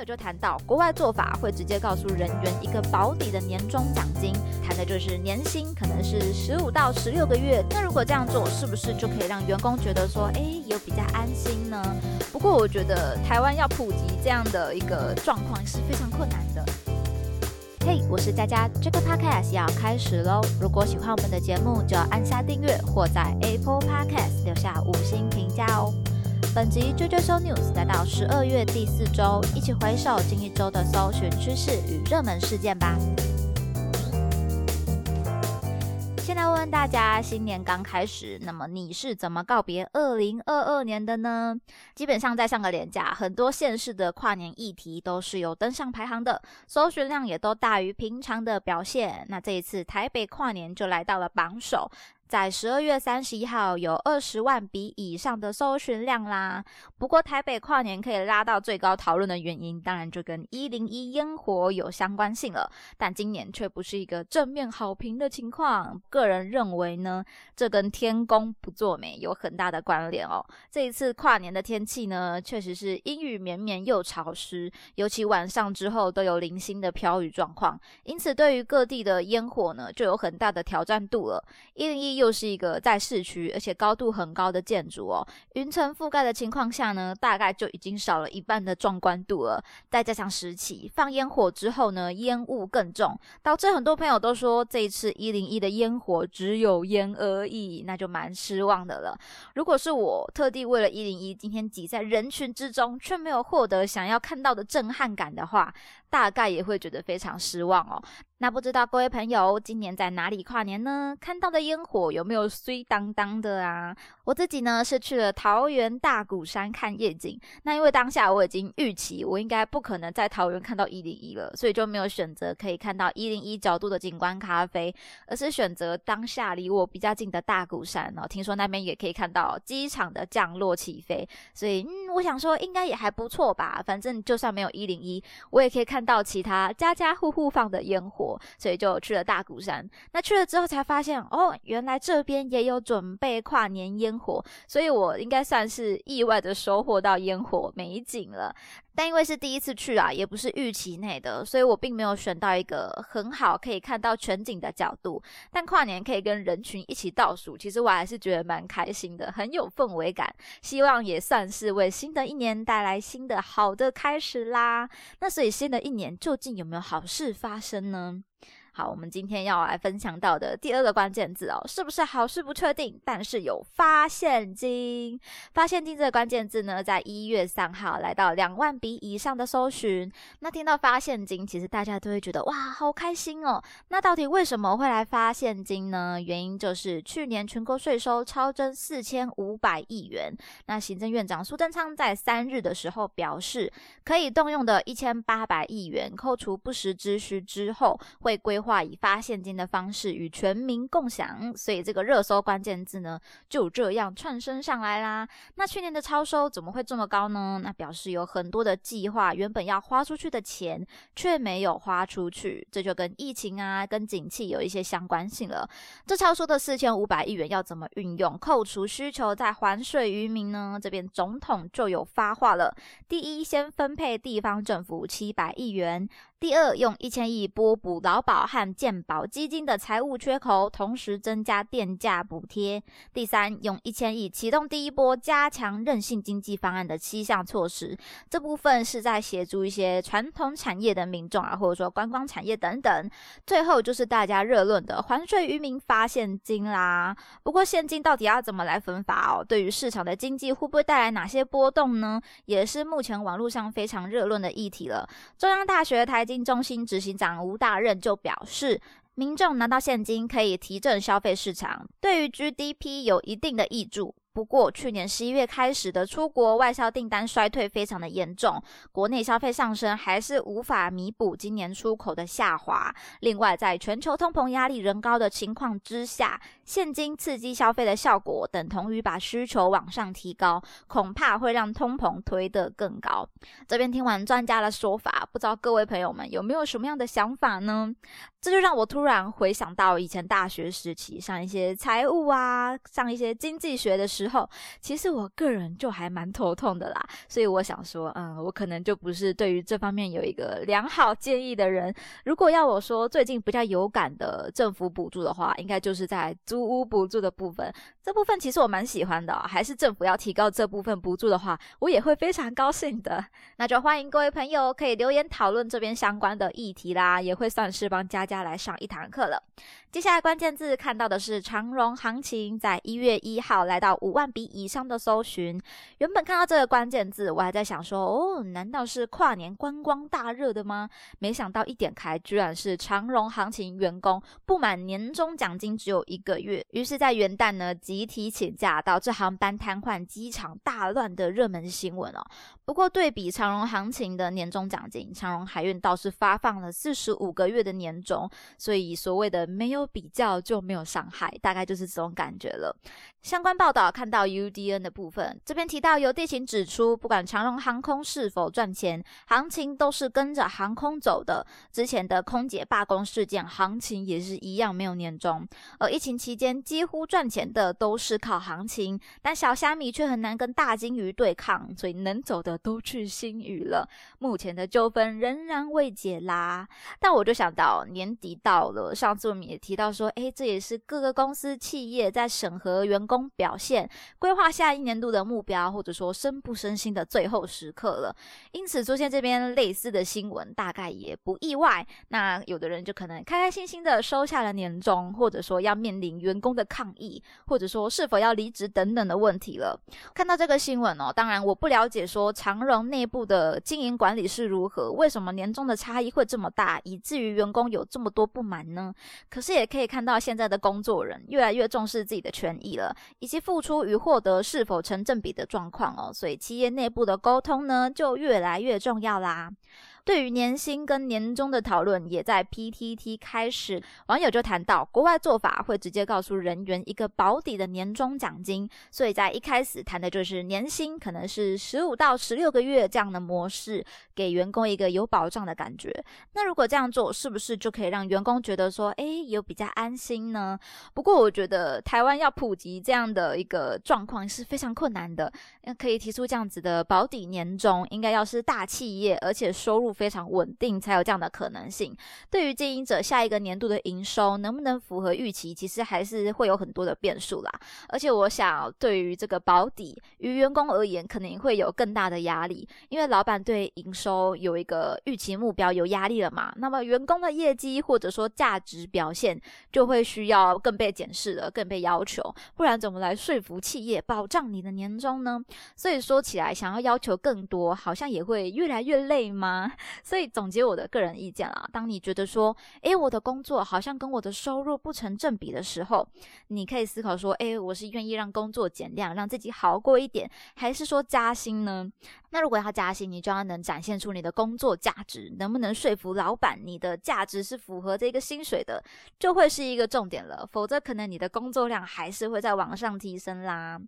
有就谈到国外做法会直接告诉人员一个保底的年终奖金，谈的就是年薪可能是十五到十六个月。那如果这样做，是不是就可以让员工觉得说，哎，有比较安心呢？不过我觉得台湾要普及这样的一个状况是非常困难的。嘿，我是佳佳，这个 podcast 要开始喽。如果喜欢我们的节目，就要按下订阅或在 Apple Podcast 留下五星评价哦。本集 JoJo Show News 来到十二月第四周，一起回首近一周的搜寻趋势与热门事件吧。先来问问大家，新年刚开始，那么你是怎么告别二零二二年的呢？基本上在上个年假，很多县市的跨年议题都是有登上排行的，搜寻量也都大于平常的表现。那这一次台北跨年就来到了榜首。在十二月三十一号有二十万笔以上的搜寻量啦。不过台北跨年可以拉到最高讨论的原因，当然就跟一零一烟火有相关性了。但今年却不是一个正面好评的情况。个人认为呢，这跟天公不作美有很大的关联哦。这一次跨年的天气呢，确实是阴雨绵绵又潮湿，尤其晚上之后都有零星的飘雨状况，因此对于各地的烟火呢，就有很大的挑战度了。一零一。又是一个在市区，而且高度很高的建筑哦。云层覆盖的情况下呢，大概就已经少了一半的壮观度了。再加上时期放烟火之后呢，烟雾更重，导致很多朋友都说这一次一零一的烟火只有烟而已，那就蛮失望的了。如果是我特地为了一零一今天挤在人群之中，却没有获得想要看到的震撼感的话，大概也会觉得非常失望哦。那不知道各位朋友今年在哪里跨年呢？看到的烟火有没有碎当当的啊？我自己呢是去了桃园大鼓山看夜景。那因为当下我已经预期我应该不可能在桃园看到一零一了，所以就没有选择可以看到一零一角度的景观咖啡，而是选择当下离我比较近的大鼓山哦。听说那边也可以看到机场的降落起飞，所以嗯，我想说应该也还不错吧。反正就算没有一零一，我也可以看看到其他家家户户放的烟火。所以就去了大鼓山。那去了之后才发现，哦，原来这边也有准备跨年烟火。所以我应该算是意外的收获到烟火美景了。但因为是第一次去啊，也不是预期内的，所以我并没有选到一个很好可以看到全景的角度。但跨年可以跟人群一起倒数，其实我还是觉得蛮开心的，很有氛围感。希望也算是为新的一年带来新的好的开始啦。那所以新的一年究竟有没有好事发生呢？好，我们今天要来分享到的第二个关键字哦，是不是好事不确定，但是有发现金。发现金这个关键字呢，在一月三号来到两万笔以上的搜寻。那听到发现金，其实大家都会觉得哇，好开心哦。那到底为什么会来发现金呢？原因就是去年全国税收超增四千五百亿元。那行政院长苏贞昌在三日的时候表示，可以动用的一千八百亿元，扣除不时之需之后，会规。划以发现金的方式与全民共享，所以这个热搜关键字呢就这样窜升上来啦。那去年的超收怎么会这么高呢？那表示有很多的计划原本要花出去的钱却没有花出去，这就跟疫情啊、跟景气有一些相关性了。这超收的四千五百亿元要怎么运用？扣除需求再还税于民呢？这边总统就有发话了：第一，先分配地方政府七百亿元。第二，用一千亿拨补劳保和健保基金的财务缺口，同时增加电价补贴。第三，用一千亿启动第一波加强韧性经济方案的七项措施。这部分是在协助一些传统产业的民众啊，或者说观光产业等等。最后就是大家热论的还税于民发现金啦。不过现金到底要怎么来分发哦？对于市场的经济会不会带来哪些波动呢？也是目前网络上非常热论的议题了。中央大学台。金中心执行长吴大任就表示，民众拿到现金可以提振消费市场，对于 GDP 有一定的益助。不过，去年十一月开始的出国外销订单衰退非常的严重，国内消费上升还是无法弥补今年出口的下滑。另外，在全球通膨压力仍高的情况之下，现金刺激消费的效果等同于把需求往上提高，恐怕会让通膨推得更高。这边听完专家的说法，不知道各位朋友们有没有什么样的想法呢？这就让我突然回想到以前大学时期上一些财务啊，上一些经济学的。时候，其实我个人就还蛮头痛的啦。所以我想说，嗯，我可能就不是对于这方面有一个良好建议的人。如果要我说最近比较有感的政府补助的话，应该就是在租屋补助的部分。这部分其实我蛮喜欢的，还是政府要提高这部分补助的话，我也会非常高兴的。那就欢迎各位朋友可以留言讨论这边相关的议题啦，也会算是帮佳佳来上一堂课了。接下来关键字看到的是长荣行情，在一月一号来到五万笔以上的搜寻。原本看到这个关键字，我还在想说，哦，难道是跨年观光大热的吗？没想到一点开，居然是长荣行情员工不满年终奖金只有一个月，于是，在元旦呢集体请假，导致航班瘫痪、机场大乱的热门新闻哦。不过对比长荣行情的年终奖金，长荣海运倒是发放了四十五个月的年终，所以所谓的没有。比较就没有伤害，大概就是这种感觉了。相关报道看到 UDN 的部分，这边提到有地勤指出，不管长荣航空是否赚钱，行情都是跟着航空走的。之前的空姐罢工事件，行情也是一样没有年终。而疫情期间几乎赚钱的都是靠行情，但小虾米却很难跟大金鱼对抗，所以能走的都去新宇了。目前的纠纷仍然未解啦。但我就想到年底到了，上次我们也提。提到说，诶，这也是各个公司企业在审核员工表现、规划下一年度的目标，或者说升不升薪的最后时刻了。因此出现这边类似的新闻，大概也不意外。那有的人就可能开开心心的收下了年终，或者说要面临员工的抗议，或者说是否要离职等等的问题了。看到这个新闻哦，当然我不了解说长荣内部的经营管理是如何，为什么年终的差异会这么大，以至于员工有这么多不满呢？可是也。可以看到，现在的工作人越来越重视自己的权益了，以及付出与获得是否成正比的状况哦。所以企业内部的沟通呢，就越来越重要啦。对于年薪跟年终的讨论，也在 PTT 开始。网友就谈到，国外做法会直接告诉人员一个保底的年终奖金，所以在一开始谈的就是年薪可能是十五到十六个月这样的模式，给员工一个有保障的感觉。那如果这样做，是不是就可以让员工觉得说，哎，有比较安心呢？不过我觉得台湾要普及这样的一个状况是非常困难的。可以提出这样子的保底年终，应该要是大企业，而且收入。非常稳定，才有这样的可能性。对于经营者下一个年度的营收能不能符合预期，其实还是会有很多的变数啦。而且，我想对于这个保底，于员工而言，可能会有更大的压力，因为老板对营收有一个预期目标，有压力了嘛。那么，员工的业绩或者说价值表现，就会需要更被检视了，更被要求。不然，怎么来说服企业保障你的年终呢？所以说起来，想要要求更多，好像也会越来越累吗？所以总结我的个人意见啦，当你觉得说，诶，我的工作好像跟我的收入不成正比的时候，你可以思考说，诶，我是愿意让工作减量，让自己好过一点，还是说加薪呢？那如果要加薪，你就要能展现出你的工作价值，能不能说服老板你的价值是符合这个薪水的，就会是一个重点了。否则，可能你的工作量还是会在往上提升啦。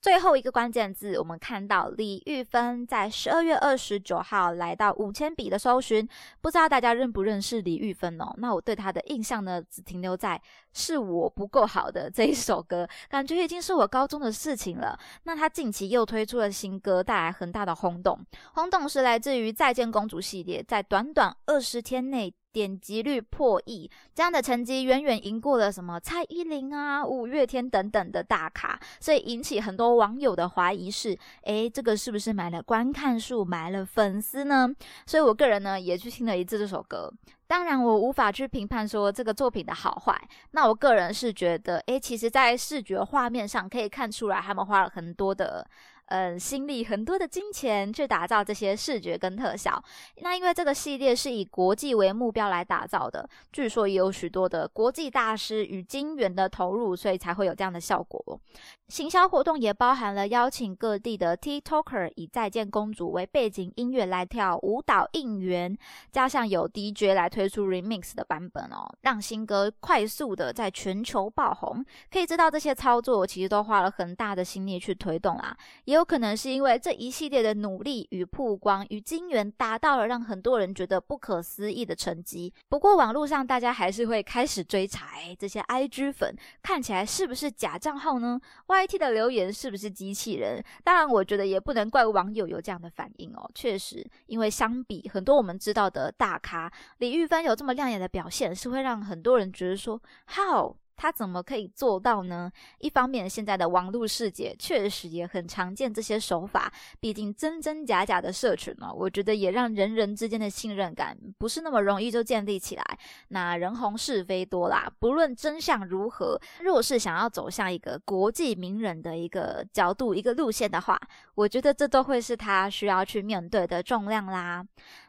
最后一个关键字，我们看到李玉芬在十二月二十九号来到五千笔的搜寻，不知道大家认不认识李玉芬哦？那我对她的印象呢，只停留在是我不够好的这一首歌，感觉已经是我高中的事情了。那她近期又推出了新歌，带来很大的。轰动，轰动是来自于《再见公主》系列，在短短二十天内点击率破亿，这样的成绩远远赢过了什么蔡依林啊、五月天等等的大咖，所以引起很多网友的怀疑是：诶，这个是不是买了观看数、买了粉丝呢？所以我个人呢也去听了一次这首歌，当然我无法去评判说这个作品的好坏。那我个人是觉得，诶，其实在视觉画面上可以看出来，他们花了很多的。嗯，心力很多的金钱去打造这些视觉跟特效。那因为这个系列是以国际为目标来打造的，据说也有许多的国际大师与金元的投入，所以才会有这样的效果。行销活动也包含了邀请各地的 TikToker 以《再见公主》为背景音乐来跳舞蹈应援，加上有 DJ 来推出 Remix 的版本哦，让新歌快速的在全球爆红。可以知道这些操作其实都花了很大的心力去推动啦。也有可能是因为这一系列的努力与曝光与金源，达到了让很多人觉得不可思议的成绩。不过网络上大家还是会开始追查，这些 IG 粉看起来是不是假账号呢？YT 的留言是不是机器人？当然，我觉得也不能怪网友有这样的反应哦。确实，因为相比很多我们知道的大咖，李玉芬有这么亮眼的表现，是会让很多人觉得说，How？他怎么可以做到呢？一方面，现在的网络世界确实也很常见这些手法，毕竟真真假假的社群呢，我觉得也让人人之间的信任感不是那么容易就建立起来。那人红是非多啦，不论真相如何，若是想要走向一个国际名人的一个角度、一个路线的话，我觉得这都会是他需要去面对的重量啦。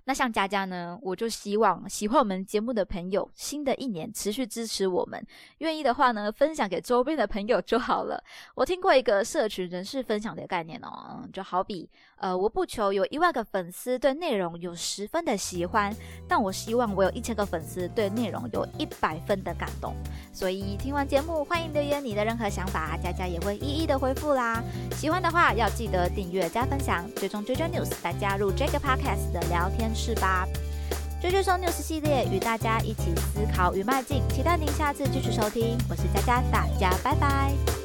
那像佳佳呢，我就希望喜欢我们节目的朋友，新的一年持续支持我们，愿意的话呢，分享给周边的朋友就好了。我听过一个社群人士分享的概念哦，就好比，呃，我不求有一万个粉丝对内容有十分的喜欢，但我希望我有一千个粉丝对内容有一百分的感动。所以听完节目，欢迎留言你的任何想法，佳佳也会一一的回复啦。喜欢的话要记得订阅加分享，追踪追追 news，来加入这个 podcast 的聊天。是吧？追追说 news 系列与大家一起思考与迈进，期待您下次继续收听。我是佳佳，大家拜拜。